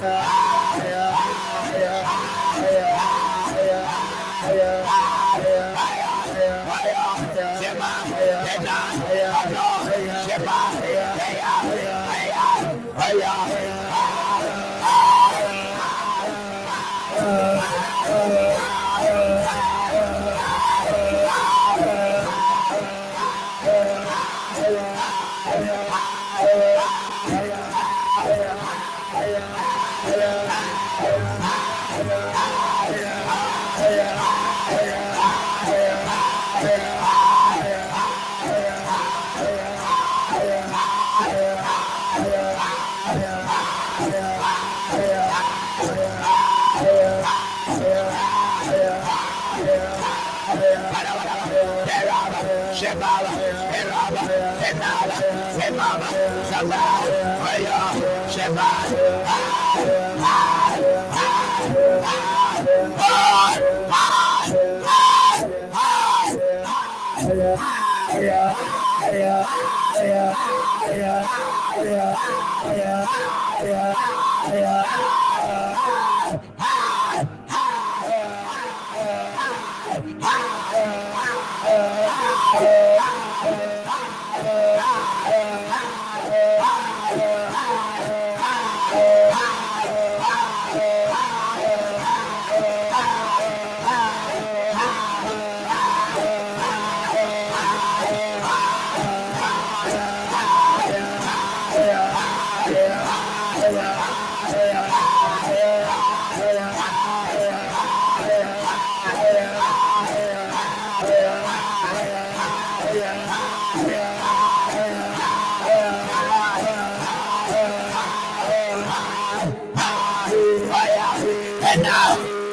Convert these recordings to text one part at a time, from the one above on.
车。啊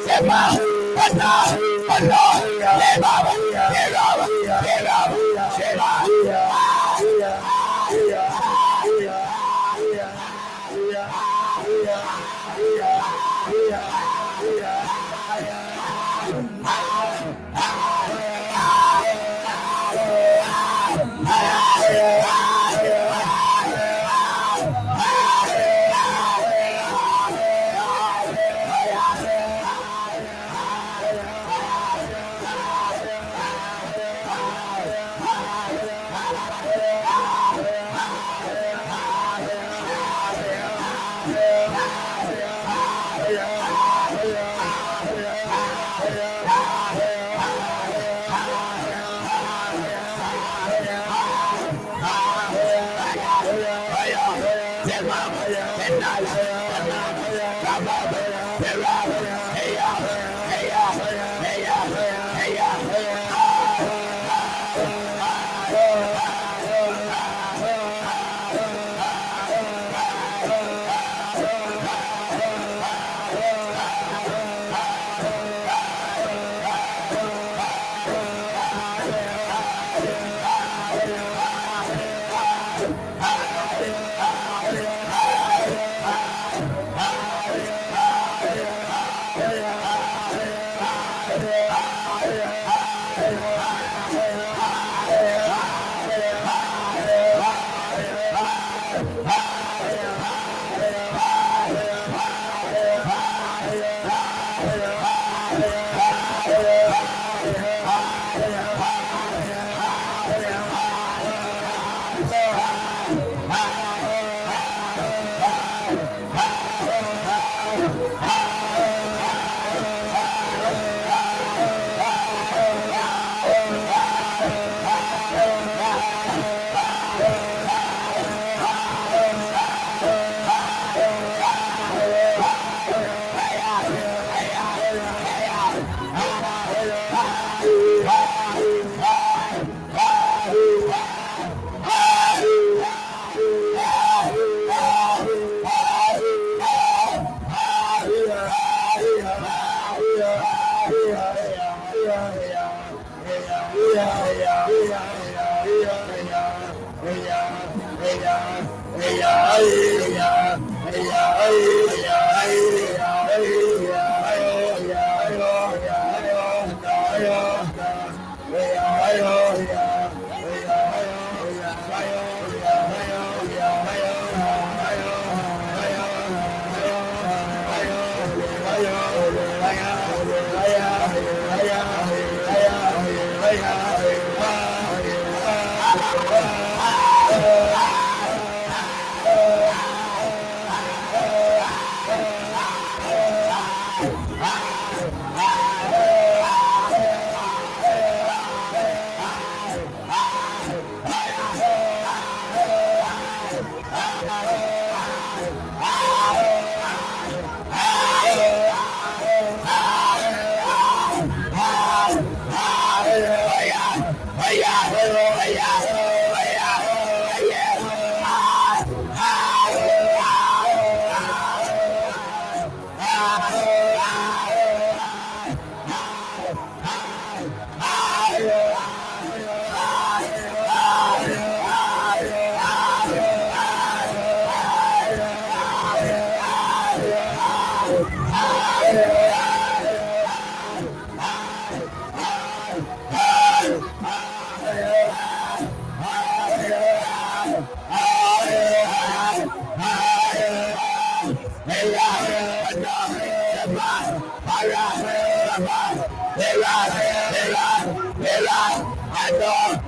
Jehová, Jehová, Jehová, Milan, Milan, Milan, and on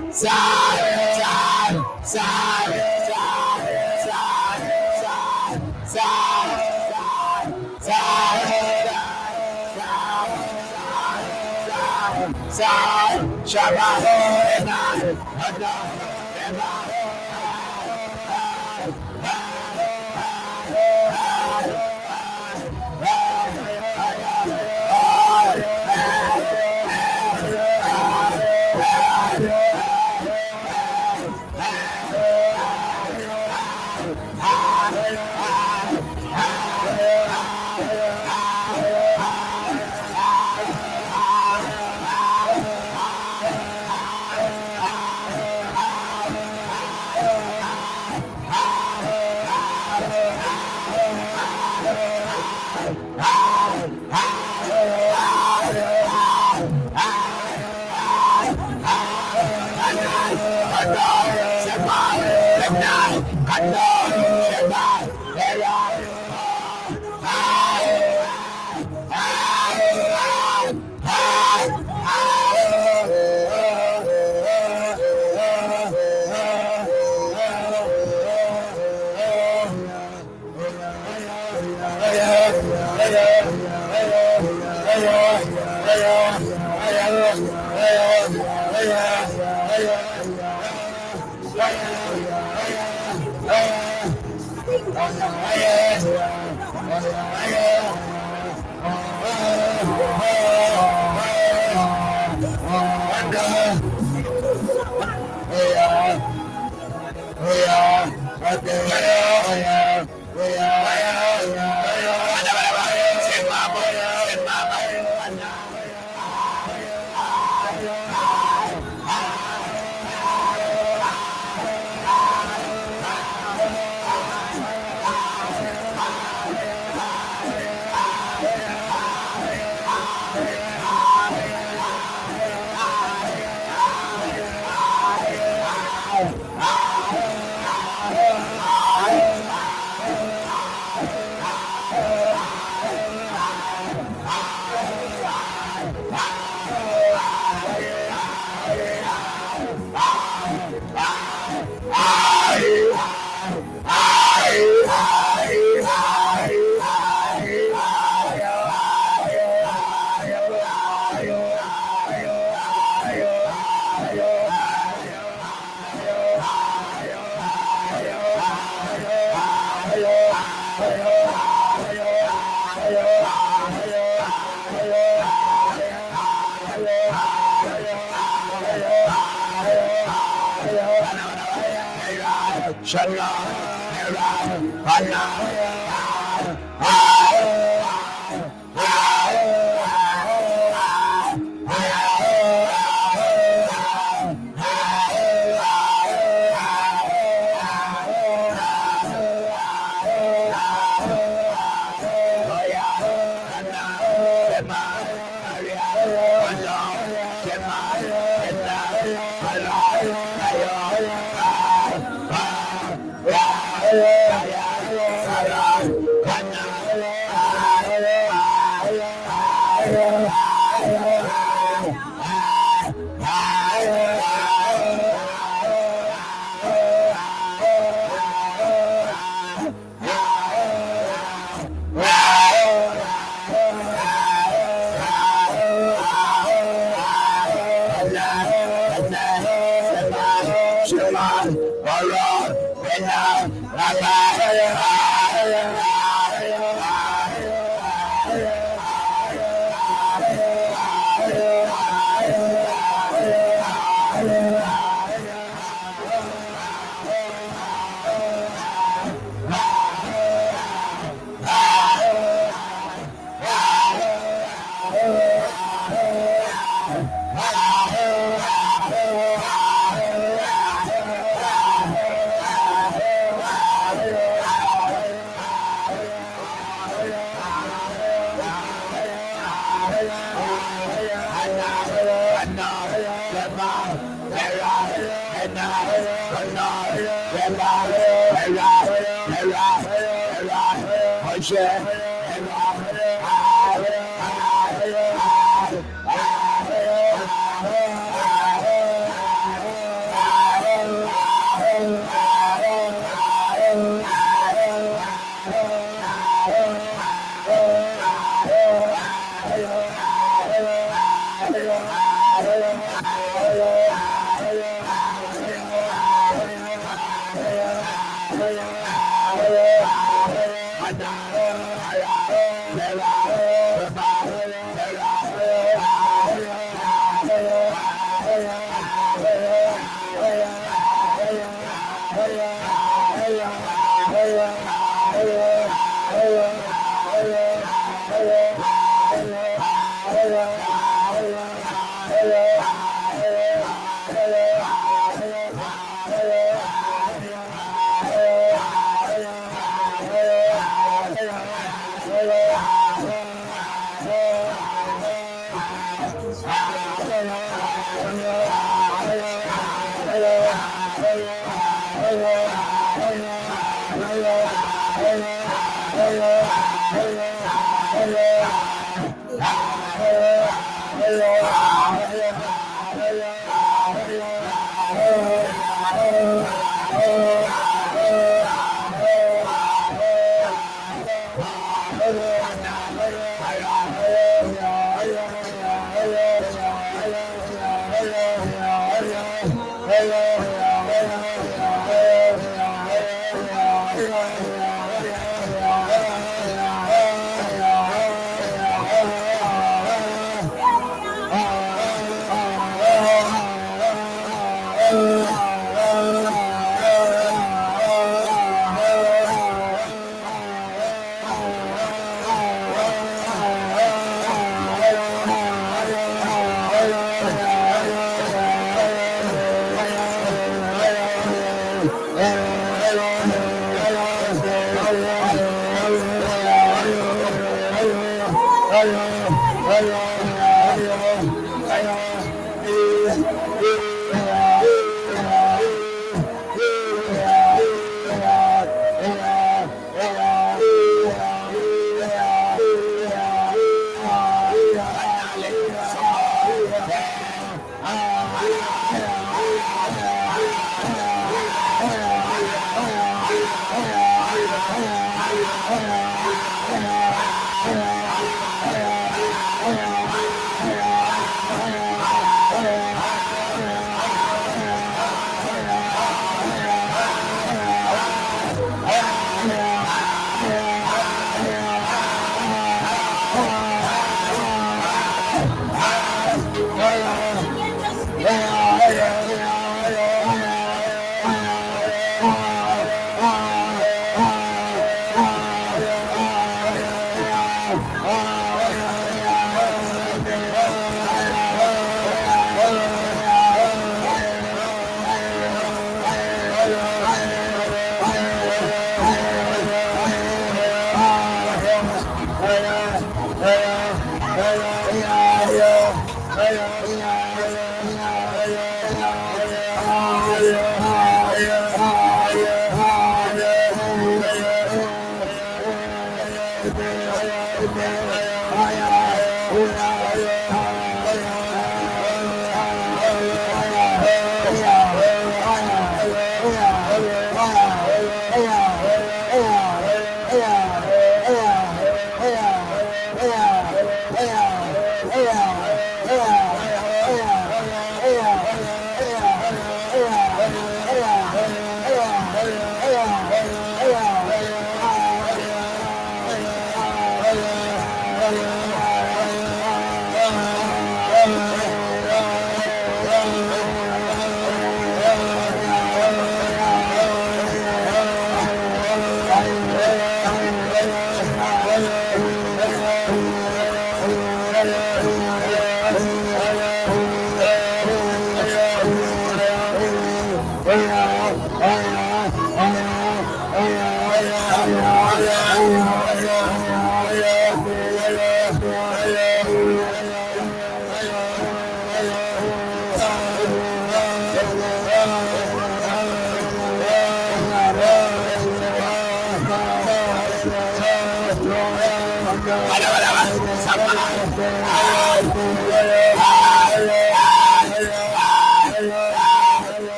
Hey, uh, hey, uh, hey, uh.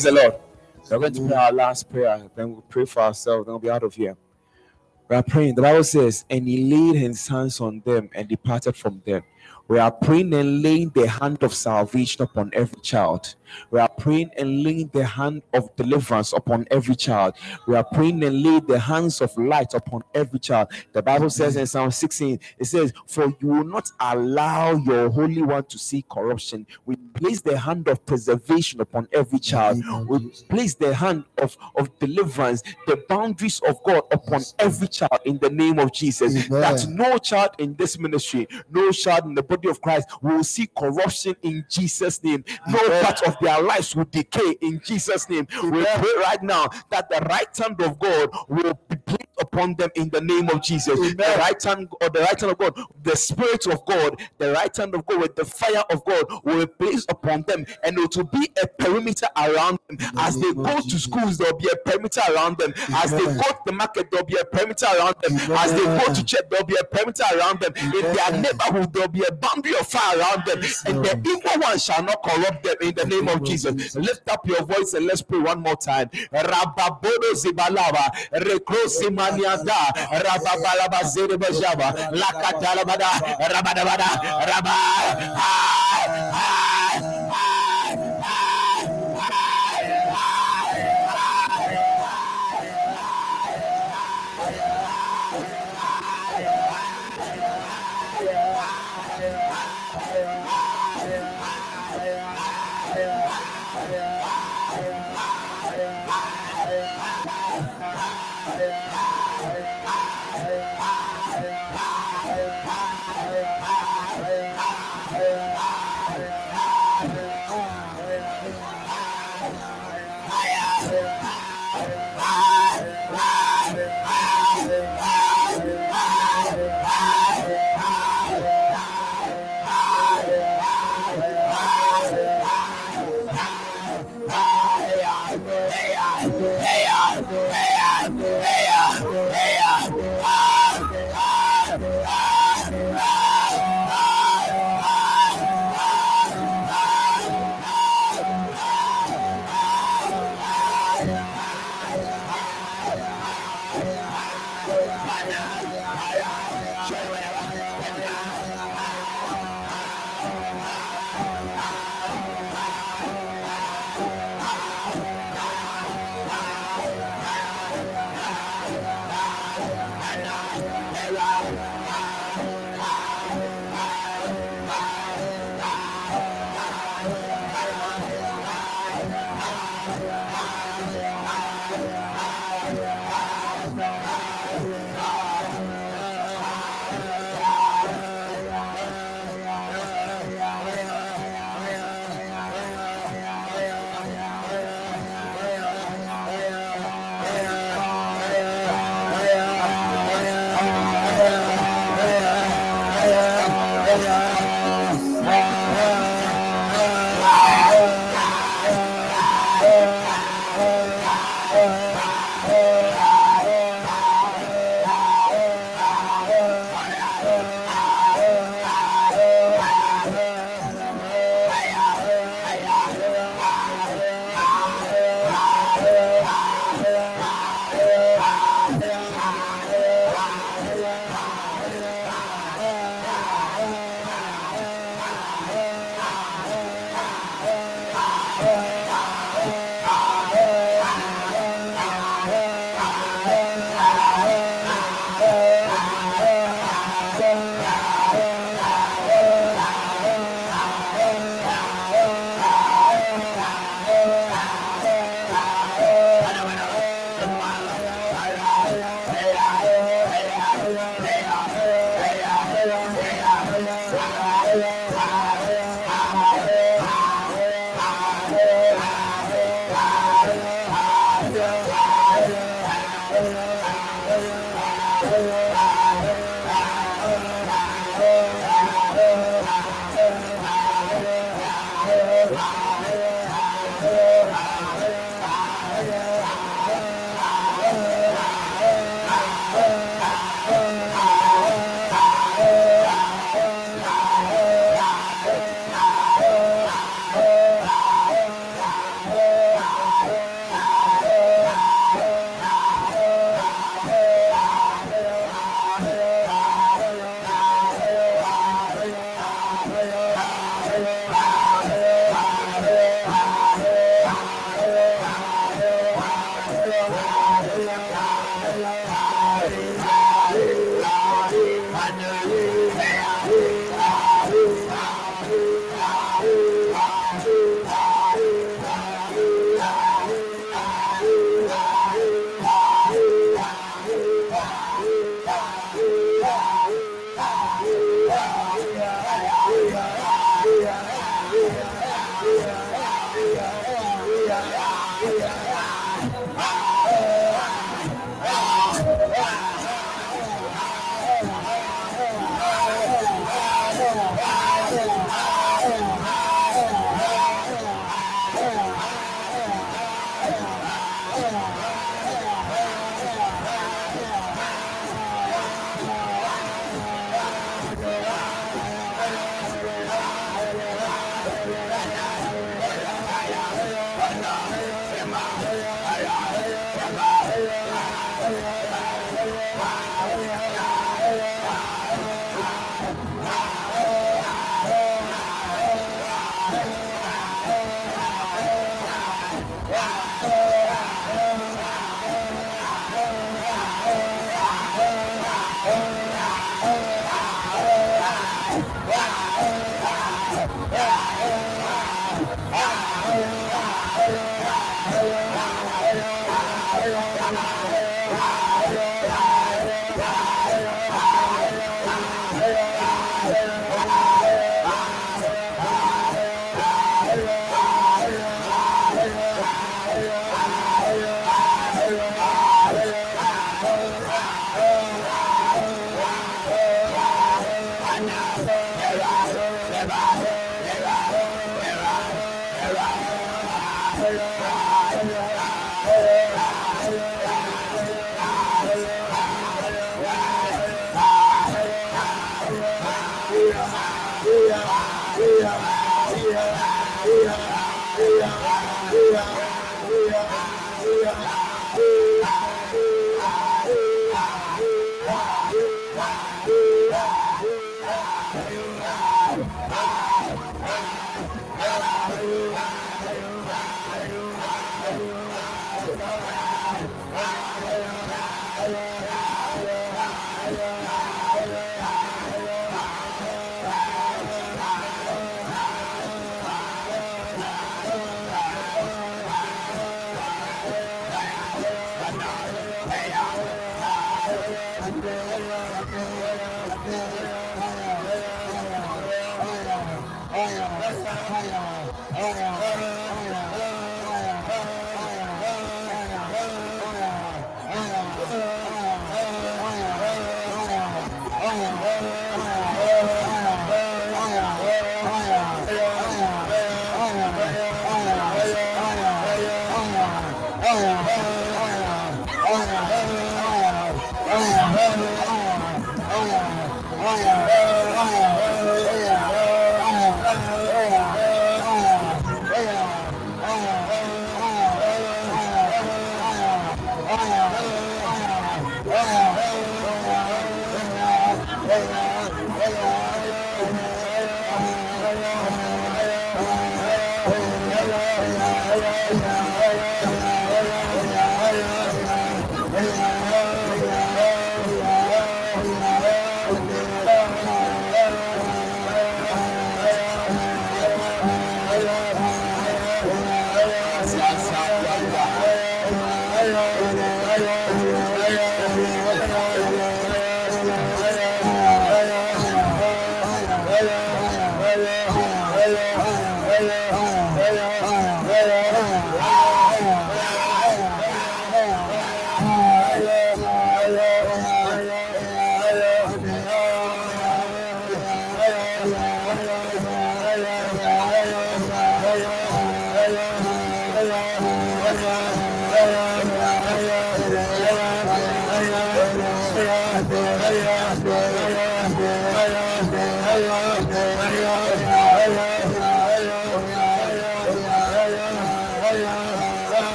Praise the Lord. We're going to pray our last prayer. Then we'll pray for ourselves. Then we'll be out of here. We are praying. The Bible says, and he laid his hands on them and departed from them. We are praying and laying the hand of salvation upon every child. We are praying and laying the hand of deliverance upon every child. We are praying and laying the hands of light upon every child. The Bible says in Psalm 16, it says, For you will not allow your Holy One to see corruption. We place the hand of preservation upon every child. We place the hand of, of deliverance, the boundaries of God upon every child in the name of Jesus. Amen. That no child in this ministry, no child in the body of Christ will see corruption in Jesus' name. No part of their lives will decay in Jesus' name. We pray right now that the right hand of God will be upon them in the name of Jesus. Amen. The right hand or the right hand of God, the spirit of God, the right hand of God with the fire of God will be placed upon them, and it will be a perimeter around them. As they go to schools, there will be a perimeter around them. As they go to the market, there will be a perimeter around them. As they go to church, there will be a perimeter around them. In their neighborhood, there will be a boundary of fire around them, and the evil one shall not corrupt them in the name of Jesus. Lift up your voice and let's pray one more time. Rababodo zibalaba, rekrosi manianda, rababalaba zerebajaba, lakatalabada, rabadabada, rabba. Ah, ah, ah.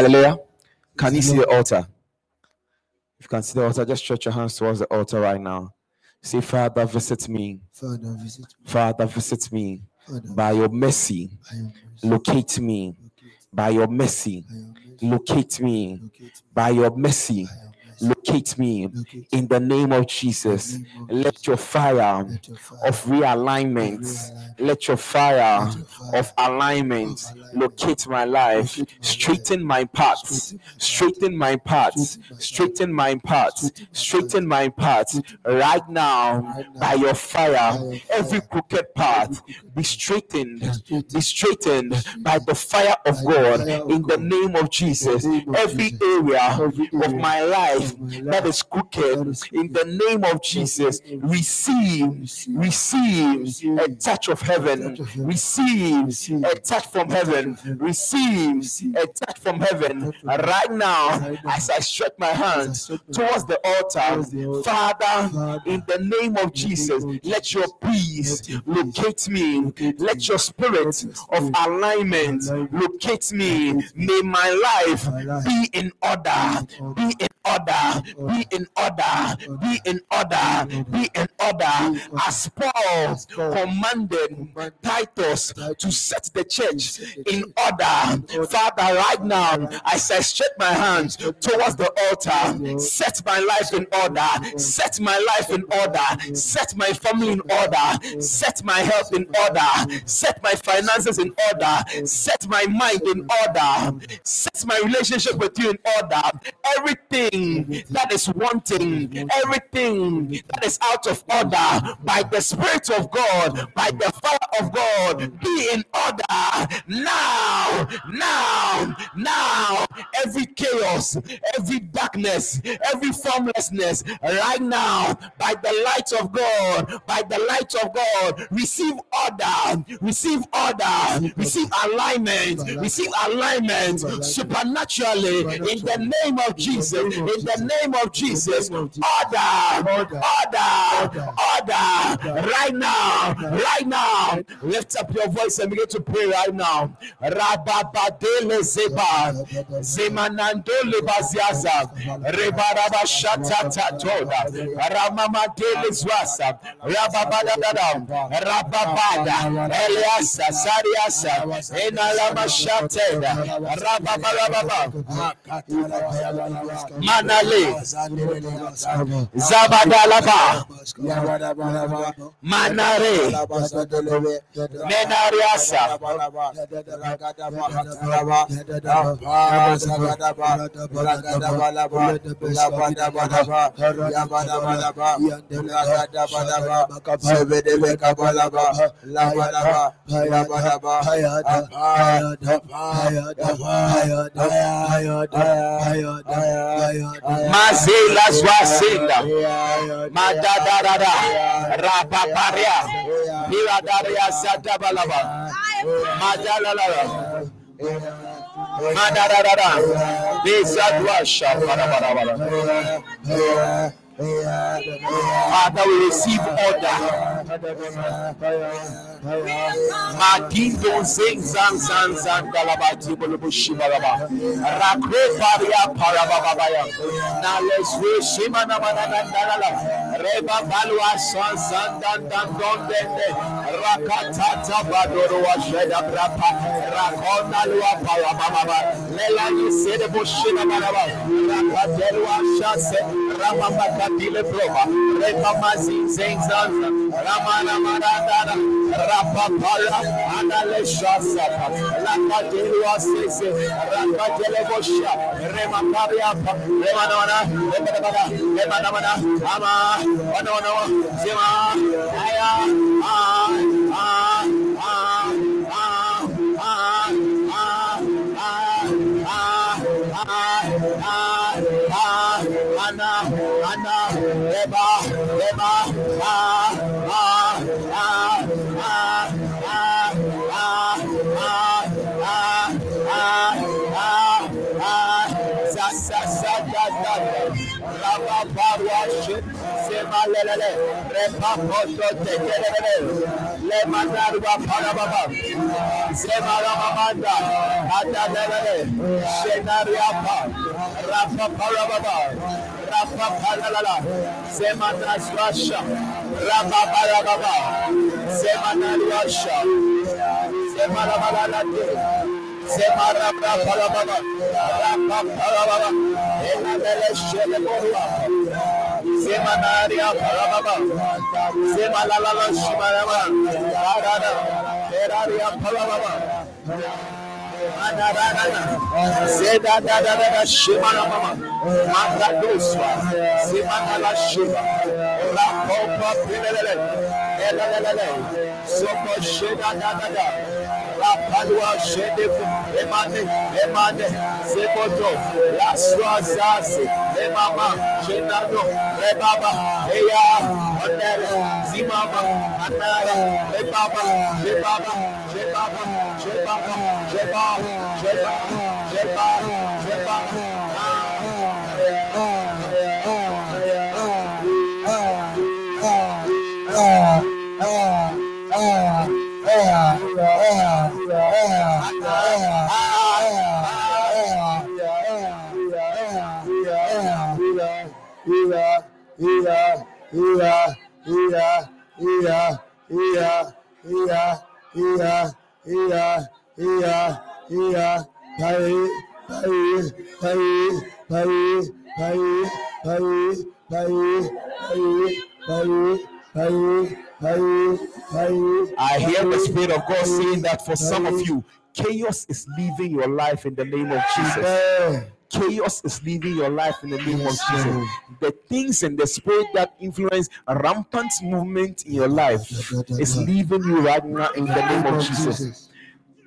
Hallelujah. Can you see the altar? If you can see the altar, just stretch your hands towards the altar right now. Say, Father, visit me. Father, visit me. Father, visit me. Father, By your mercy, by your mercy, locate me. By your mercy, by your mercy, locate me. locate me. By your mercy, By your mercy, locate me. In the name of Jesus. Let your fire of realignment, let your fire of alignment locate my life, straighten my paths, straighten my paths, straighten my paths, straighten my paths right now by your fire. Every crooked path be straightened, be straightened by the fire of God in the name of Jesus. Every area of my life that is crooked in the name of Jesus, receive, receive. a touch of heaven, receive a touch from heaven, receive a touch from heaven right now as I stretch my hands towards the altar. Father, in the name of Jesus, let your peace locate me. Let your spirit of alignment locate me. May my life be in order. Be in order, be in order, be in order, be in order. As Paul commanded Titus to set the church in order. Father, right now, I stretch my hands towards the altar, set my life in order, set my life in order, set my family in order, set my health in order, set my finances in order, set my mind in order, set my relationship with you in order. Everything that is wanting, everything that is out of order, by the Spirit of God, by the fire of God, be in order now, now, now. Every chaos, every darkness, every formlessness, right now, by the light of God, by the light of God, receive order, receive order, receive alignment, receive alignment supernaturally in the name of Jesus, in the name of Jesus. Order, order, order, right now, right now. Lift up your voice and begin to pray right now. Rababadele Zeba, Zemanandole Baziaza, Rebaraba Shatata Toda, Ramamadele Zwasa, Rababada, Rababada, Eliasa, Sariasa, Enalama Shateda, Rabababa, manale. Zabadalaba. Manare. Menariasa. Ayada, Mazela Zwasenda, Madadarada, Rapaparia, Miradaria Satabalaba, Madalalala. Madarara, Bezadwasha, Barabarabara. Father, we receive order. Madindo zing zang zang zang galabati bulubushi balaba. Rakre paria parababaya. Now let's we shima na manana nalala. Reba balwa san san dan dan don dende. Rakatata badoro wa sheda brapa. Rakona lua parababa. Lela ni sede bushina balaba. Rakatelwa shase. Rama Brova, Rebamasi Zenzanza, Ramana Maradana, Rapapala, Anale Shasapa, Lapatilua Sese, Rapatilebosha, Remakaria, Remanona, Remanamana, Remanamana, Ama, Onono, Zima, Aya, Aya, Ana, Ana, Eba, Eba, Ah, Ah, Ah, Ah, Ah, Ah, Ah, Ah, Ah, Ah, Ah, Sa, Da, Da, Raba, Barwa, Shit, Sema, Lelele, Repa, Poto, Tekelele, Le Rapapalala, Semanas Rasha, Rapaparababa, Semanas Rasha, Semanabalala, Semarapalababa, Rapapalababa, Enabele Shelemohua, Semanaria Palababa, Semalala Shimarama, Parada, Teraria Palababa. Seda da da da da na mama. Manda doswa. Sema na la shema. La popa pilelele. Elelele. Soko sheda da da da. Rapalua Shedebu, Emane, Emane, Sebodo, Yasua Zasi, Emama, Shenano, Ebaba, Eya, Onere, Zimama, Anara, Ebaba, Shebaba, Shebaba, Shebaba, Shebaba, Shebaba, Shebaba, Shebaba, Ah, ah, ah. Bye. I hear the Spirit of God saying that for some of you, chaos is leaving your life in the name of Jesus. Chaos is leaving your life in the name of Jesus. The things and the spirit that influence rampant movement in your life is leaving you right now in the name of Jesus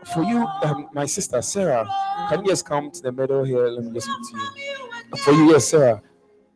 for you, um, my sister Sarah, can you just come to the middle here? Let me just speak to you. For you, yes, Sarah.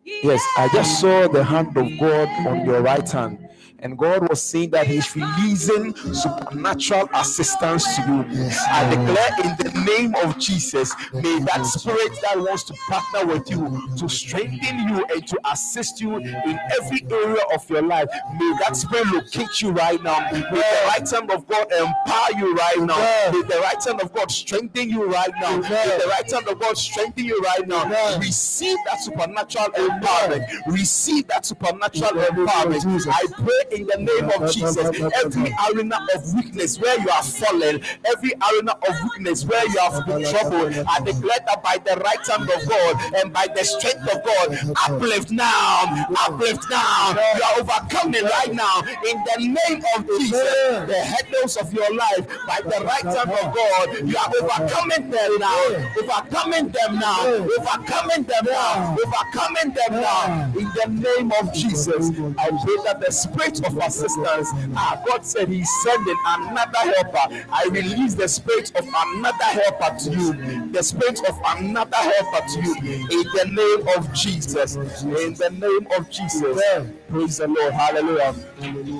Yes, I just saw the hand of God on your right hand and God was saying that He's releasing supernatural assistance to you. Yes, I declare in the name of Jesus, may that spirit that wants to partner with you to strengthen you and to assist you in every area of your life, may that spirit locate you right now. May the right hand of God empower you right now. May the right hand of God strengthen you right now. May the right hand of God strengthen you right now. Receive that supernatural empowerment. Receive that supernatural empowerment. I pray in the name of Jesus. Every arena of weakness where you are fallen, every arena of weakness where you have been troubled, I declare that by the right hand of God and by the strength of God, uplift now, uplift now. You are overcoming right now in the name of Jesus. The headers of your life by the right hand of God, you are overcoming them now, overcoming them now, overcoming them now, overcoming them now. In the name of Jesus, I pray that the spirit of assistance. Ah, God said He's sending another helper. I release the spirit of another helper to you. The spirit of another helper to you. In the name of Jesus. In the name of Jesus. Praise the Lord. Hallelujah.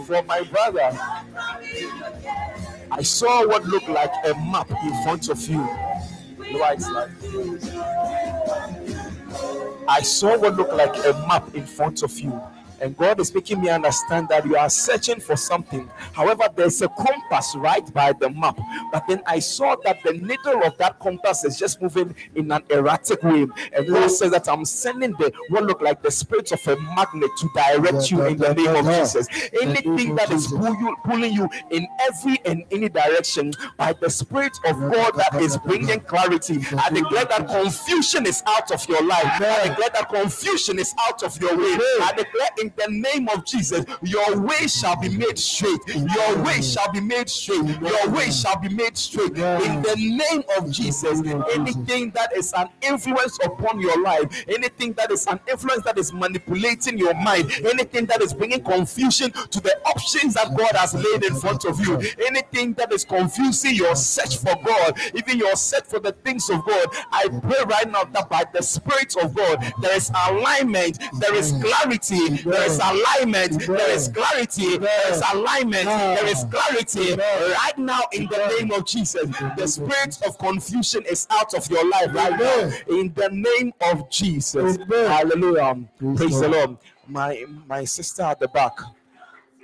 For my brother, I saw what looked like a map in front of you. Right, like I saw what looked like a map in front of you. And God is making me understand that you are searching for something. However, there's a compass right by the map. But then I saw that the needle of that compass is just moving in an erratic way. And God says that I'm sending the what look like the spirit of a magnet to direct you in the name of Jesus. Anything that is pull you, pulling you in every and any direction by the spirit of God that is bringing clarity. I declare that confusion is out of your life. I declare that confusion is out of your way. I declare in the name of Jesus, your way shall be made straight. Your way shall be made straight. Your way shall be made straight. In the name of Jesus, anything that is an influence upon your life, anything that is an influence that is manipulating your mind, anything that is bringing confusion to the options that God has laid in front of you, anything that is confusing your search for God, even your search for the things of God, I pray right now that by the Spirit of God, there is alignment, there is clarity, there is alignment, there is clarity, there is alignment, there is clarity right now in the name of Jesus. The spirit of confusion is out of your life right now in the name of Jesus. Hallelujah. Praise the Lord. My my sister at the back.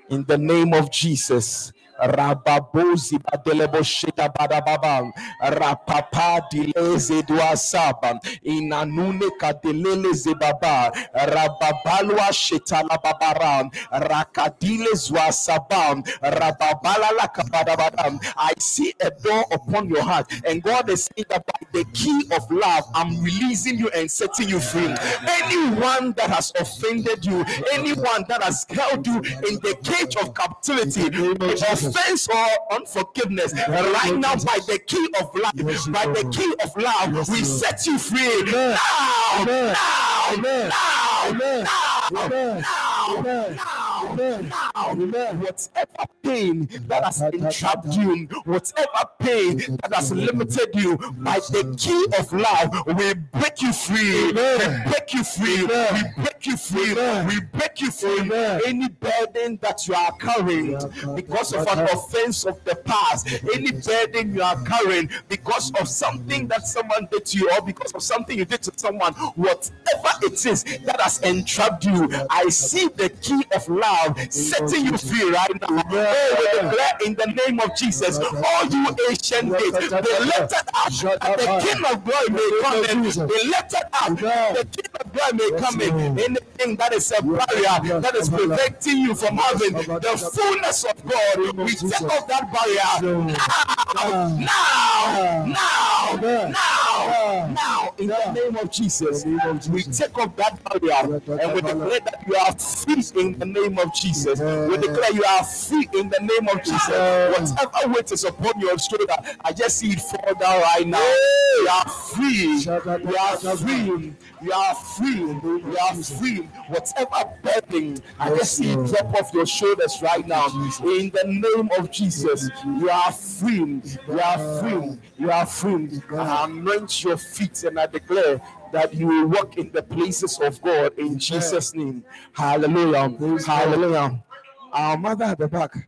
In the name of Jesus. Rababozi Badelebo Sheta Badababa Rapapa Dileze Duasaba. Inanune Kadelele Zebaba. Rababalwa Shetala Babara. Rakadile Zuasaba. Rababala Lakabadabada I see a door upon your heart and God is saying that by the key of love I'm releasing you and setting you free. Anyone that has offended you anyone that has held you in the cage of captivity offense or unforgiveness. Right now by the key of love by the key of love we set you free. Now now now now now now whatever pain that has entrapped you whatever pain that has limited you by the key of love we break you free. We break you free. We break you free. We break you free. Any burden that you are carrying because of an offense of the past any burden you are carrying because of something that someone did to you or because of something you did to someone whatever it is that has entrapped you i see the key of love setting you free right now. Oh we declare in the name of jesus all you ancient gates be lifted up the king of glory may come in. Be lifted up the king glory may come in. Anything that is a barrier that is preventing you from having the fullness of god we take off that barrier. Now now now now now in the name of jesus we take off that barrier and we declare that you are free in the name of jesus. We declare you are free in the name of jesus. Whatever weight is upon your shoulder i just see it fall down right now. You are free. You are free you are free you are free whatever burden i just see it drop off your shoulders right now in the name of jesus you are free you are free you are free i anoint your feet and i declare that you will walk in the places of God in Jesus' name. Hallelujah. Hallelujah. Our mother at the back.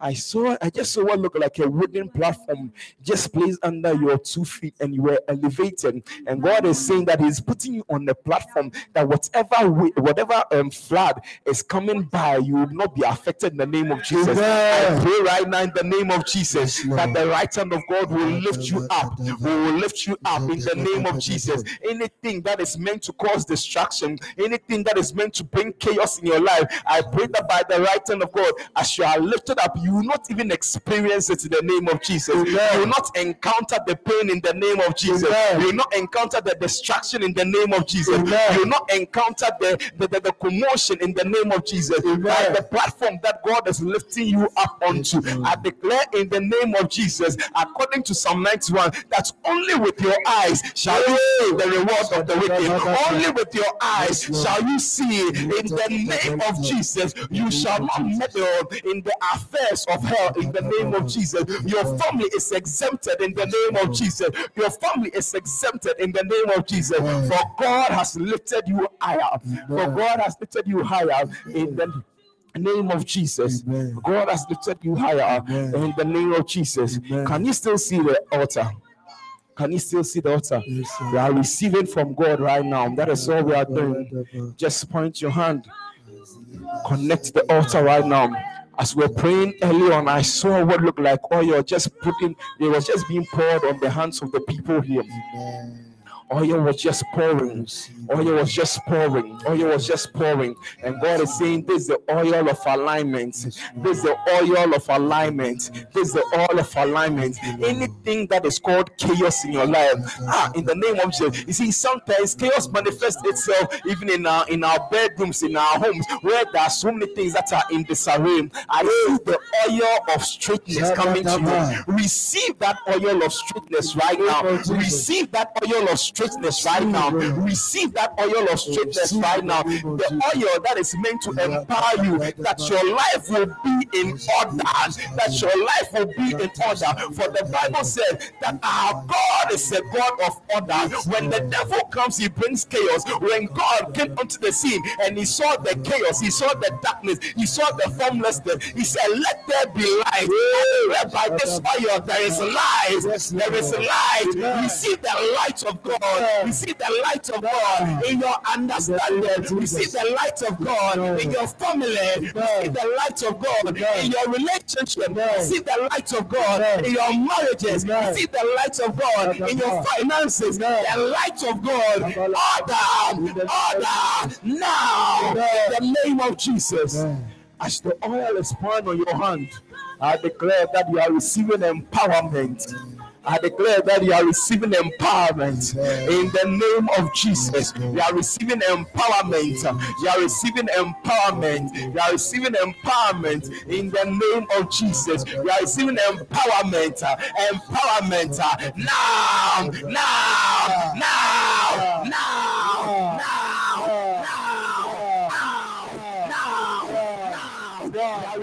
I saw, I just saw what looked like a wooden platform just placed under your two feet, and you were elevated. And God is saying that He's putting you on the platform that whatever way, whatever um, flood is coming by, you will not be affected in the name of Jesus. I pray right now in the name of Jesus that the right hand of God will lift you up, we will lift you up in the name of Jesus. Anything that is meant to cause destruction, anything that is meant to bring chaos in your life, I pray that by the right hand of God, as you are lifted up, you will not even experience it in the name of Jesus. You will not encounter the pain in the name of Jesus. You will not encounter the destruction in the name of Jesus. You will not encounter the, the, the, the commotion in the name of Jesus. By the platform that God is lifting you up onto, I declare in the name of Jesus, according to Psalm 91, that only with your eyes shall you see the reward of the wicked. Only with your eyes shall you see in the name of Jesus. You shall not meddle in the affairs of hell in the name of Jesus. Your family is exempted in the name of Jesus. Your family is exempted in the name of Jesus. For God has lifted you higher. For God has lifted you higher in the name of Jesus. God has lifted you higher in the name of Jesus. Can you still see the altar? Can you still see the altar? we are receiving from God right now. That is all we are doing. Just point your hand, connect the altar right now. As we are praying early on, I saw what looked like oil just putting, it was just being poured on the hands of the people here. Oil was just pouring. Oil was just pouring. Oil was just pouring. And God is saying, This is the oil of alignment. This is the oil of alignment. This is the oil of alignment. Anything that is called chaos in your life, ah, in the name of Jesus. You see, sometimes chaos manifests itself even in our in our bedrooms, in our homes, where there are so many things that are in disarray. I see the oil of straightness coming to you. Receive that oil of straightness right now. Receive that oil of straightness right now. Receive that oil of straightness right now. The oil that is meant to empower you, that your life will be in order, that your life will be in order. For the Bible said that our God is a God of order. When the devil comes, he brings chaos. When God came onto the scene and he saw the chaos, he saw the darkness, he saw the formlessness, he said, Let there be light. Where by this oil, there is light. There is light. Receive the light of God God. Receive the light of God in your understanding. Receive the light of God in your family. Receive the light of God in your relationship. Receive the light of God in your marriages. Receive the light of God in your finances. The light of God. Order, order now in the name of Jesus. As the oil is pouring on your hand, I declare that you are receiving empowerment. I declare that you are receiving empowerment in the name of Jesus. You are receiving empowerment. You are receiving empowerment. You are receiving empowerment in the name of Jesus. You are receiving empowerment. Empowerment now, now, now, now,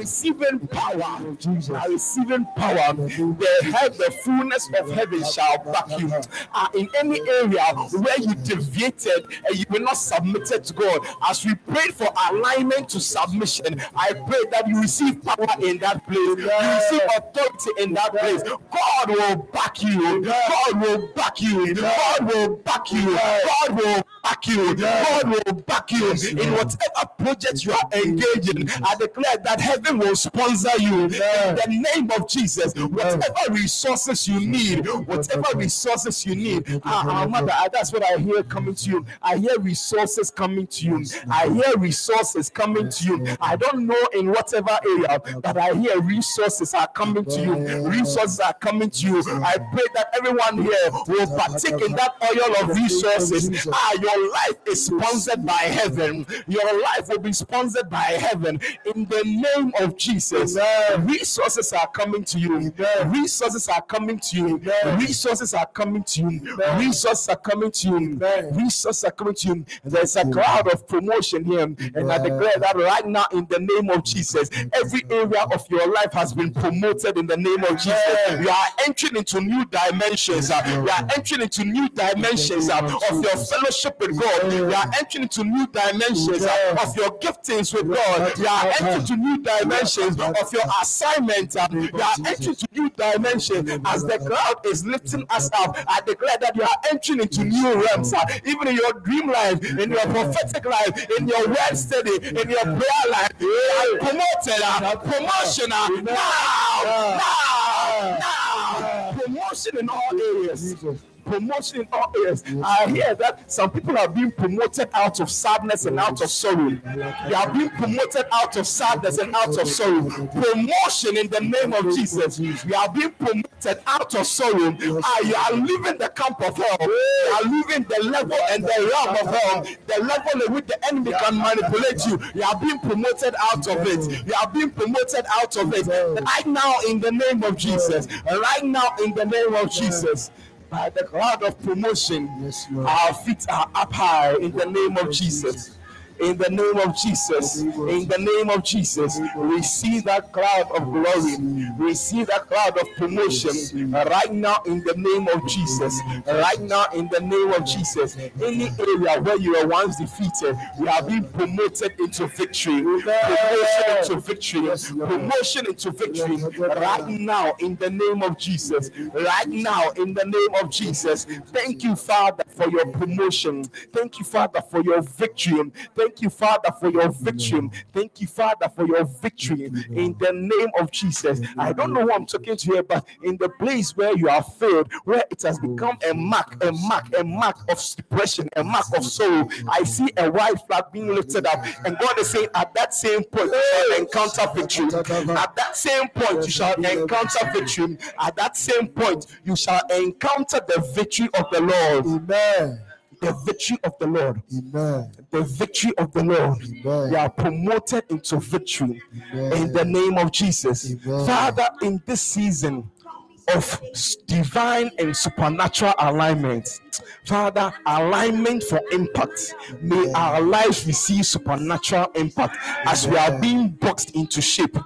receiving power. Jesus. Are receiving power. The head, the fullness of heaven shall back you. Uh, in any area where you deviated and you were not submitted to God, as we prayed for alignment to submission, I pray that you receive power in that place. You receive authority in that place. God will back you. God will back you. God will back you. God will back you. God will back you in whatever project you are engaged in. I declare that heaven will sponsor you in the name of Jesus. Whatever resources you need, whatever resources you need. Uh, uh, mother, uh, that's what I hear coming to you. I hear resources coming to you. I hear resources coming to you. I don't know in whatever area, but I hear resources are coming to you. Resources are coming to you. I pray that everyone here will partake in that oil of resources. Ah, your life is sponsored by heaven. Your life will be sponsored by heaven in the name of Jesus. Resources are coming to you. Resources are coming to you. Resources are coming to you. Resources are coming to you. Resources are coming to you. There's a cloud of promotion here, and I declare that right now in the name of Jesus, every area of your life has been promoted in the name of Jesus. You are entering into new dimensions. You are entering into new dimensions of your fellowship with God. You are entering into new dimensions of your giftings with God. You are entering into new dimensions of your assignment. Um, you are entering into new dimensions as the cloud is lifting us up. I declare that you are entering into new realms, uh, even in your dream life, in your prophetic life, in your word study, in your prayer life. Uh, you are promoted, promotion uh, now, now, now, promotion in all areas promotion in all areas. I hear that some people are being promoted out of sadness and out of sorrow. They are being promoted out of sadness and out of sorrow. Promotion in the name of Jesus. You are being promoted out of sorrow. Ah, you are leaving the camp of hell. You are leaving the level and the realm of hell. The level in which the enemy can manipulate you. You are being promoted out of it. You are being promoted out of it. Right now, in the name of Jesus. Right now, in the name of Jesus by the cloud of promotion, yes, our feet are up high in the name of Jesus in the name of Jesus. In the name of Jesus, receive that cloud of glory, receive that cloud of promotion right now in the name of Jesus. Right now in the name of Jesus. Any area where you were once defeated, you are being promoted into victory. Promotion into victory. Promotion into victory. Right now in the name of Jesus. Right now in the name of Jesus. Thank you, Father, for your promotion. Thank you, Father, for your victory. Thank you, Father, for your victory. Thank you, Father, for your victory. In the name of Jesus. I don't know who I'm talking to here, but in the place where you are failed, where it has become a mark, a mark, a mark of depression, a mark of sorrow, I see a white flag being lifted up, and God is saying, at that same point, you shall encounter victory. At that same point, you shall encounter victory. At that same point, you shall encounter the victory of the Lord. Amen the victory of the Lord. Amen. The victory of the Lord. Amen. Are promoted into victory Amen. in the name of Jesus. Amen. Father, in this season, of divine and supernatural alignment. Father, alignment for impact. May our lives receive supernatural impact as we are being boxed into shape.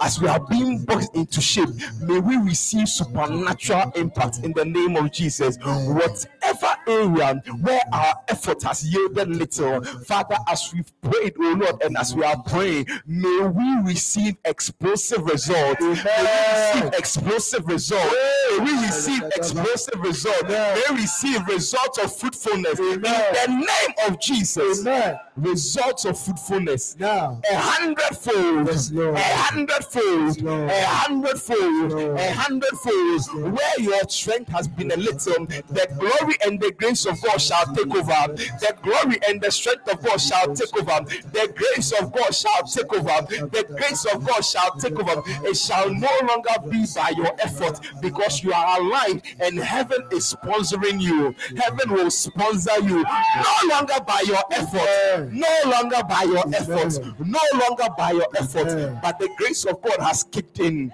As we are being boxed into shape, may we receive supernatural impact in the name of Jesus. Whatever area where our effort has yielded little, Father, as we've prayed, oh Lord, and as we are praying, may we receive explosive results. May we receive explosive results May we receive explosive results. May we receive results of fruitfulness. In the name of Jesus. Amen. Results of fruitfulness. Now. A hundredfold. A hundredfold. A hundredfold. A hundredfold. Where your strength has been a little, the glory and the grace of God shall take over. The glory and the strength of God shall take over. The grace of God shall take over. The grace of God shall take over. It shall no longer be by your effort because you are aligned and heaven is sponsoring you. Heaven will sponsor you no longer by your effort, no longer by your effort, no longer by your effort, but the grace of God has kicked in.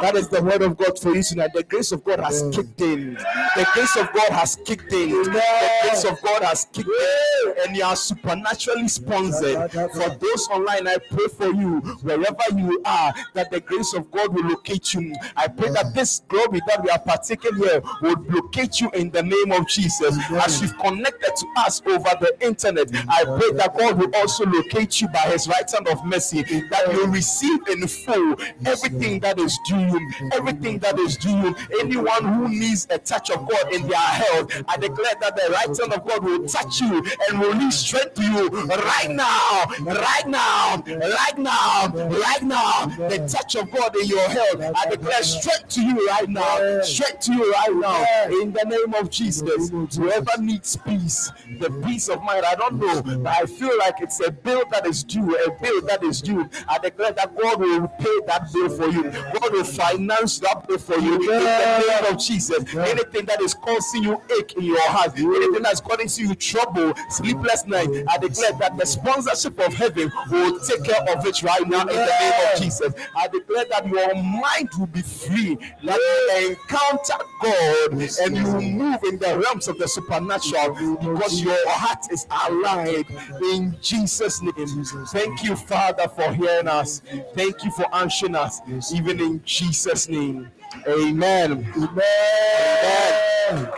That is the word of God for you tonight. The grace of God has kicked in. The grace of God has kicked in. The grace of God has kicked in, and you are supernaturally sponsored. For those online, I pray for you wherever you are that the grace of God will locate you. I pray that this glory that we are partaking here will locate you in the name of Jesus. As you've connected to us over the internet, I pray that God will also locate you by His right hand of mercy, that you receive in full everything that is due you, everything that is due you. Anyone who needs a touch of God in their health, I declare that the right hand of God will touch you and will release strength to you right now, right now, right now, right now. The touch of God in your health, I declare strength to you right now, strength to you right now, in the name of Jesus. Whoever needs peace, the peace of mind, I don't know, but I feel like it's a bill that is due, a bill that is due. I declare that God will pay that bill for you, God will finance that bill for you. In the name of Jesus. Anything that is causing you ache in your heart, anything that's causing you trouble, sleepless night, I declare that the sponsorship of heaven will take care of it right now in the name of Jesus. I declare that your mind will be free, you encounter God and you move in the realms of the supernatural because your heart is aligned in Jesus' name. Thank you, Father, for hearing us. Thank you for answering us, even in Jesus' name. Amen. Amen.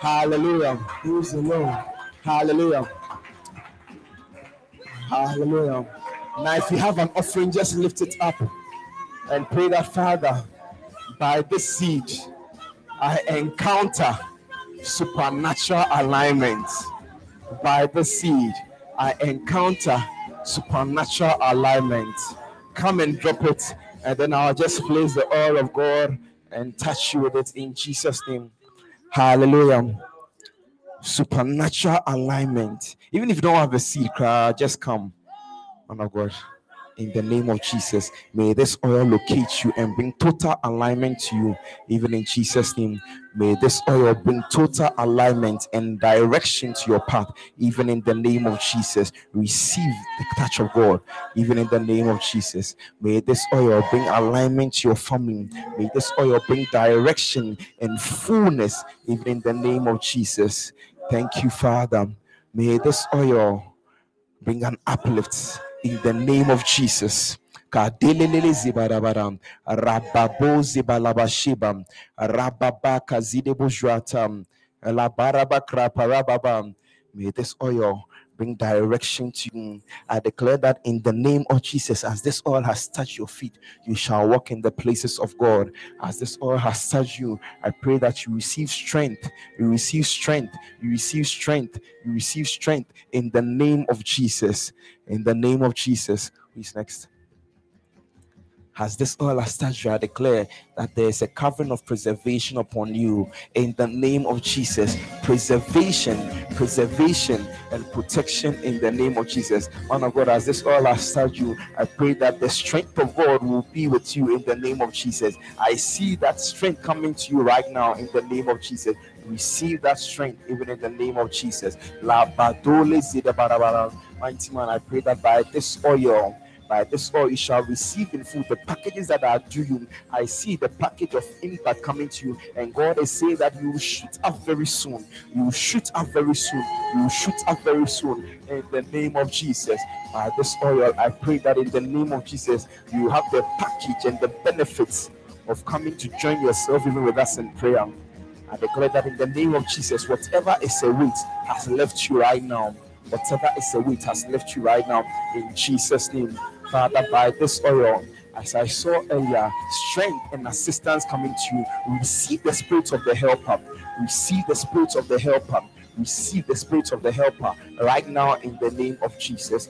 Hallelujah. Praise the Lord. Hallelujah. Hallelujah. Now, if you have an offering, just lift it up and pray that, Father, by this seed, I encounter supernatural alignment. By the seed, I encounter supernatural alignment. Come and drop it, and then I'll just place the oil of God and touch you with it in Jesus' name. Hallelujah supernatural alignment. Even if you don't have a seed, just come. Man of God, in the name of Jesus, may this oil locate you and bring total alignment to you. Even in Jesus' name, may this oil bring total alignment and direction to your path. Even in the name of Jesus, receive the touch of God. Even in the name of Jesus, may this oil bring alignment to your family. May this oil bring direction and fullness. Even in the name of Jesus. Thank you, Father. May this oil bring an uplift in the name of Jesus. Kadelelele rababo. May this oil bring direction to you. I declare that in the name of Jesus, as this oil has touched your feet, you shall walk in the places of God. As this oil has touched you, I pray that you receive strength. You receive strength. You receive strength. You receive strength in the name of Jesus. In the name of Jesus. Who's next? Has this oil has touched you, I declare that there is a covering of preservation upon you in the name of Jesus. Preservation, preservation, and protection in the name of Jesus. Of God, as this oil touched you, I pray that the strength of God will be with you in the name of Jesus. I see that strength coming to you right now in the name of Jesus. Receive that strength even in the name of Jesus. La. Mighty man, I pray that by this oil, by this oil you shall receive in full the packages that are due you. I see the package of impact coming to you, and God is saying that you will shoot up very soon. You will shoot up very soon. You will shoot up very soon in the name of Jesus. By this oil, I pray that in the name of Jesus, you have the package and the benefits of coming to join yourself even with us in prayer. I declare that in the name of Jesus, whatever is a weight has left you right now. Whatever is a weight has left you right now in Jesus' name. Father, by this oil, as I saw earlier, strength and assistance coming to you. Receive the spirit of the helper. Receive the spirit of the helper. Receive the spirit of the helper right now in the name of Jesus.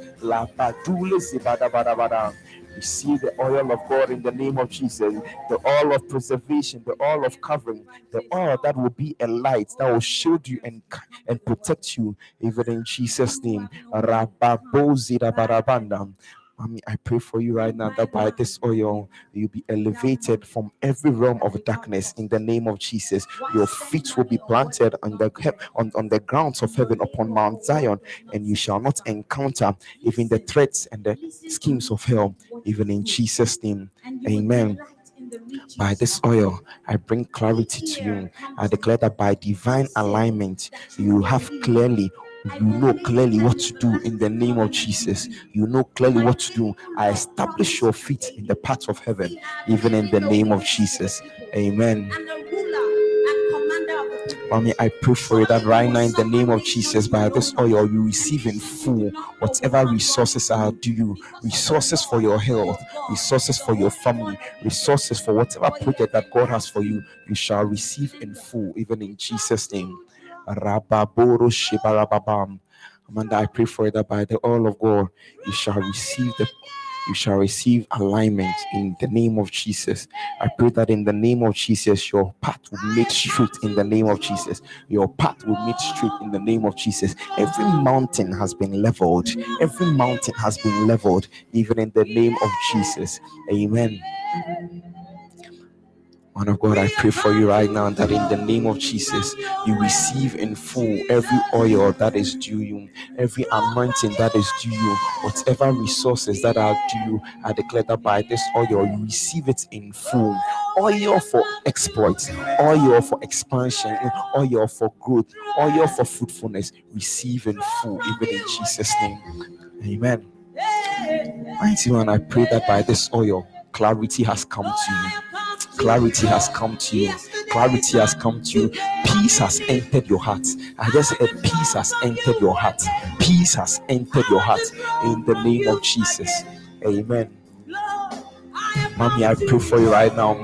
Receive the oil of God in the name of Jesus, the oil of preservation, the oil of covering, the oil that will be a light that will shield you and, and protect you, even in Jesus' name. Mommy, I pray for you right now that by this oil, you'll be elevated from every realm of darkness in the name of Jesus. Your feet will be planted on the on, on the grounds of heaven upon Mount Zion, and you shall not encounter even the threats and the schemes of hell, even in Jesus' name. Amen. By this oil, I bring clarity to you. I declare that by divine alignment, you have clearly you know clearly what to do in the name of Jesus. You know clearly what to do. I establish your feet in the path of heaven, even in the name of Jesus. Amen. Mommy, I pray for you that right now in the name of Jesus, by this oil, you receive in full whatever resources are due you, resources for your health, resources for your family, resources for whatever project that God has for you, you shall receive in full, even in Jesus' name. Rababoro. Amanda, I pray for that by the oil of God, you shall receive the you shall receive alignment in the name of Jesus. I pray that in the name of Jesus, your path will made straight in the name of Jesus. Your path will made straight in the name of Jesus. Every mountain has been leveled. Every mountain has been leveled, even in the name of Jesus. Amen. Man of God, I pray for you right now that in the name of Jesus, you receive in full every oil that is due you, every anointing that is due you, whatever resources that are due you. I declare that by this oil, you receive it in full. Oil for exploits, oil for expansion, oil for growth, oil for fruitfulness. Receive in full, even in Jesus' name. Amen. Mighty one, I pray that by this oil, clarity has come to you Clarity has come to you. Clarity has come to you. Peace has entered your heart. I just said, Peace has entered your heart. Peace has entered your heart in the name of Jesus. Amen. Mommy, I pray for you right now.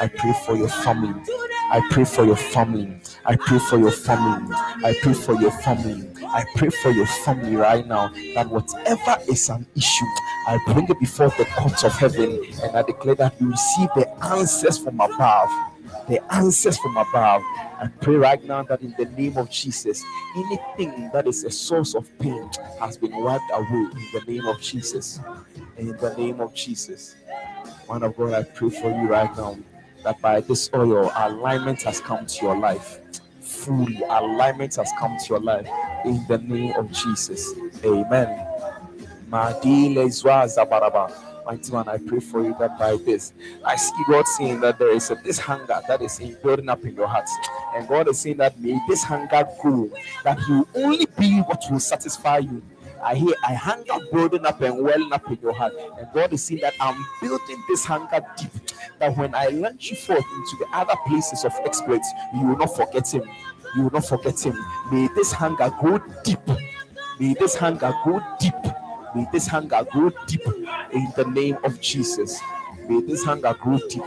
I pray for your family. I pray for your family. I pray for your family. I pray for your family. I pray for your family right now that whatever is an issue, I bring it before the courts of heaven and I declare that you receive the answers from above. The answers from above. I pray right now that in the name of Jesus, anything that is a source of pain has been wiped away in the name of Jesus. In the name of Jesus. Man of God, I pray for you right now that by this oil, alignment has come to your life. Fully, alignment has come to your life in the name of Jesus. Amen. Mighty man, I pray for you that by this, I see God saying that there is a, this hunger that is in building up in your heart. And God is saying that may this hunger grow, that will only be what will satisfy you. I hear I hunger building up and welling up in your heart. And God is saying that I'm building this hunger deep. That when I launch you forth into the other places of exploits, you will not forget Him you will not forget him. May this hunger go deep. May this hunger go deep. May this hunger go deep in the name of Jesus. May this hunger grow deep.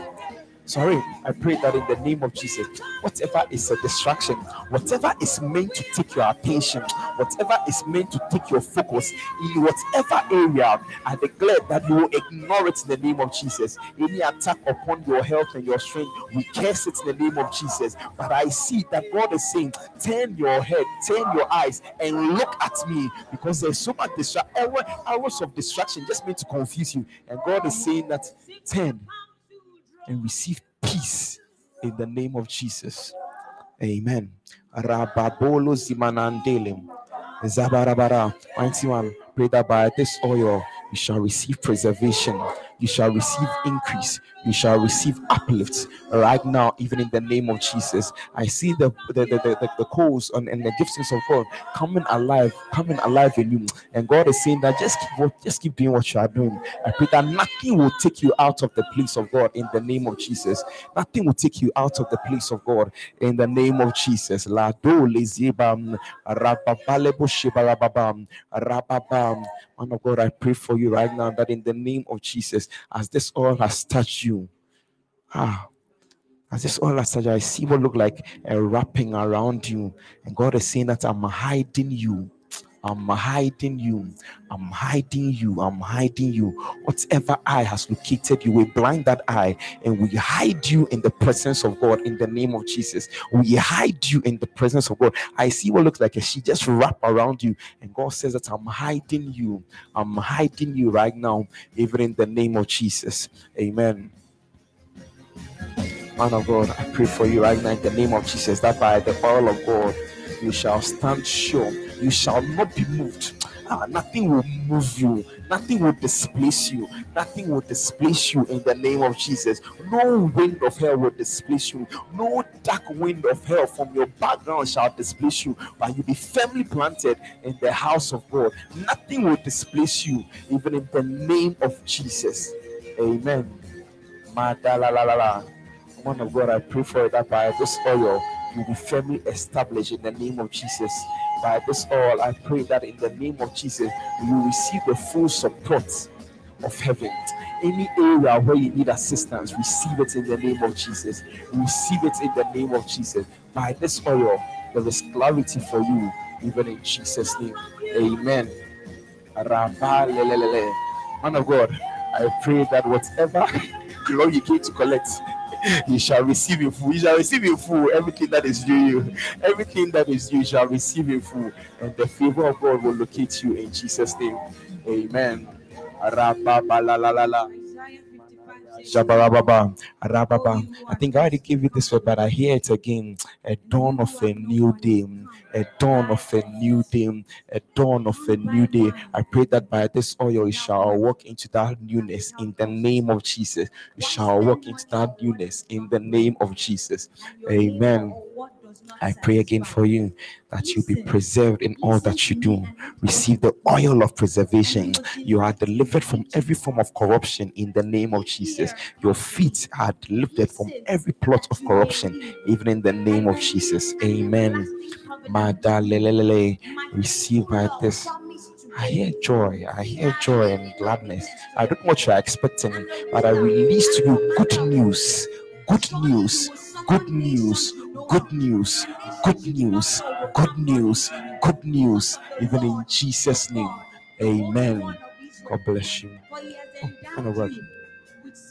Sorry, I pray that in the name of Jesus, whatever is a distraction, whatever is meant to take your attention, whatever is meant to take your focus, in whatever area, I declare that you will ignore it in the name of Jesus. Any attack upon your health and your strength, we curse it in the name of Jesus. But I see that God is saying, turn your head, turn your eyes, and look at me because there's so much distraction, hours of distraction just meant to confuse you. And God is saying that turn and receive peace in the name of Jesus. Amen. Rababolo zimanandelim. Zabarabara. Mighty one, pray that by this oil you shall receive preservation you shall receive increase, you shall receive uplifts right now, even in the name of Jesus. I see the the the, the, the, calls and, and the giftings of God coming alive, coming alive in you. And God is saying that just keep just keep doing what you are doing. I pray that nothing will take you out of the place of God in the name of Jesus. Nothing will take you out of the place of God in the name of Jesus. La do. Man of God, I pray for you right now that in the name of Jesus, as this oil has touched you. Ah, as this oil has touched you, I see what look like a wrapping around you. And God is saying that I'm hiding you I'm hiding you. I'm hiding you. I'm hiding you. Whatever eye has located you, we blind that eye and we hide you in the presence of God in the name of Jesus. We hide you in the presence of God. I see what looks like a she just wrap around you, and God says that I'm hiding you. I'm hiding you right now, even in the name of Jesus. Amen. Man of God, I pray for you right now in the name of Jesus that by the power of God you shall stand sure you shall not be moved. Ah, nothing will move you, nothing will displace you, nothing will displace you in the name of Jesus. No wind of hell will displace you, no dark wind of hell from your background shall displace you, but you'll be firmly planted in the house of God. Nothing will displace you, even in the name of Jesus. Amen. Man of God, I pray for that by this oil you'll be firmly established in the name of Jesus by this all, I pray that in the name of Jesus, you receive the full support of heaven. Any area where you need assistance, receive it in the name of Jesus. Receive it in the name of Jesus. By this oil, there is clarity for you, even in Jesus' name. Amen. Man of God, I pray that whatever glory you came to collect, you shall receive in full. You shall receive in full everything that is due you. Everything that is due, you shall receive in full. And the favor of God will locate you in Jesus' name. Amen. Shabarababa, Rababa. I think I already gave you this word, but I hear it again. A dawn of a new day, a dawn of a new day, a dawn of a new day. I pray that by this oil you shall walk into that newness in the name of Jesus. You shall walk into that newness in the name of Jesus. Amen. I pray again for you that you be preserved in all that you do. Receive the oil of preservation. You are delivered from every form of corruption in the name of Jesus. Your feet are delivered from every plot of corruption, even in the name of Jesus. Amen. Receive by this. I hear joy. I hear joy and gladness. I don't know what you are expecting, but I release to you good news. Good news. Good news good news, good news, good news, good news, even in Jesus' name. Amen. God bless you. Oh,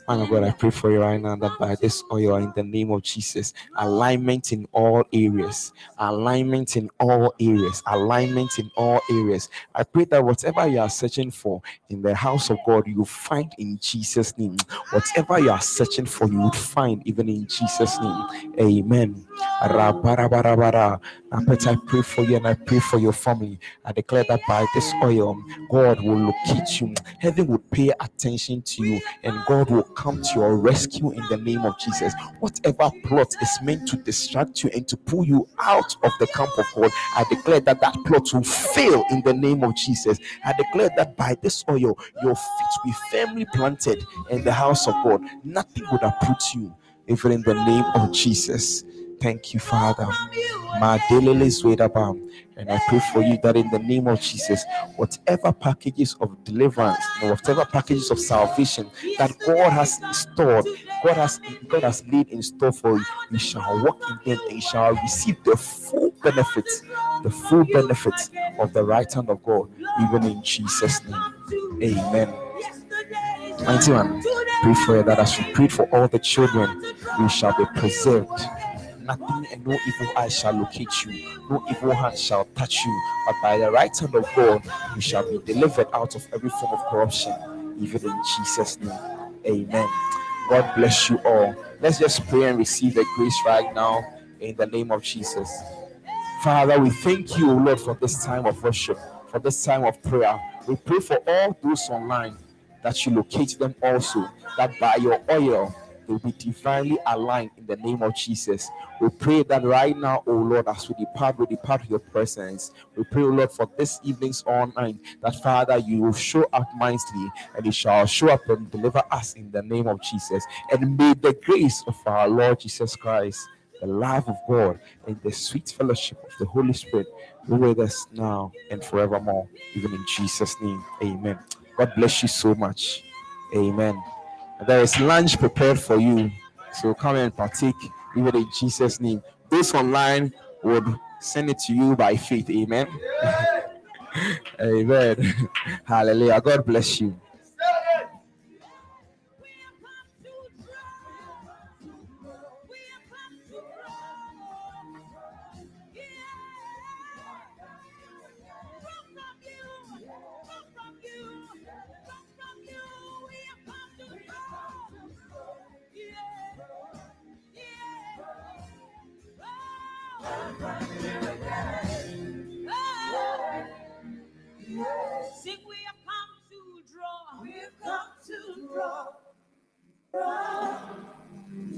Of God, I pray for you right now that by this oil, in the name of Jesus, alignment in all areas, alignment in all areas, alignment in all areas. I pray that whatever you are searching for in the house of God, you find in Jesus' name. Whatever you are searching for, you would find even in Jesus' name. Amen. I pray for you and I pray for your family. I declare that by this oil, God will locate you. Heaven will pay attention to you and God will come to your rescue in the name of Jesus. Whatever plot is meant to distract you and to pull you out of the camp of God, I declare that that plot will fail in the name of Jesus. I declare that by this oil, your feet will be firmly planted in the house of God. Nothing would uproot you, even in the name of Jesus. Thank you, Father. My daily list with a. And I pray for you that in the name of Jesus, whatever packages of deliverance, whatever packages of salvation that God has stored, God has God has laid in store for you, you shall walk in them and you shall receive the full benefits, the full benefits of the right hand of God, even in Jesus' name. Amen. 91. Pray for you that as you pray for all the children, you shall be preserved nothing and no evil eye shall locate you, no evil hand shall touch you, but by the right hand of God, you shall be delivered out of every form of corruption, even in Jesus' name. Amen. God bless you all. Let's just pray and receive the grace right now in the name of Jesus. Father, we thank you, Lord, for this time of worship, for this time of prayer. We pray for all those online that you locate them also, that by your oil, will be divinely aligned in the name of Jesus. We pray that right now, oh Lord, as we depart, we depart your presence. We pray, oh Lord, for this evening's online, that Father, you will show up mightily and you shall show up and deliver us in the name of Jesus. And may the grace of our Lord Jesus Christ, the love of God, and the sweet fellowship of the Holy Spirit be with us now and forevermore, even in Jesus' name. Amen. God bless you so much. Amen. There is lunch prepared for you. So come and partake even in Jesus' name. Those online would send it to you by faith. Amen. Amen. Hallelujah. God bless you.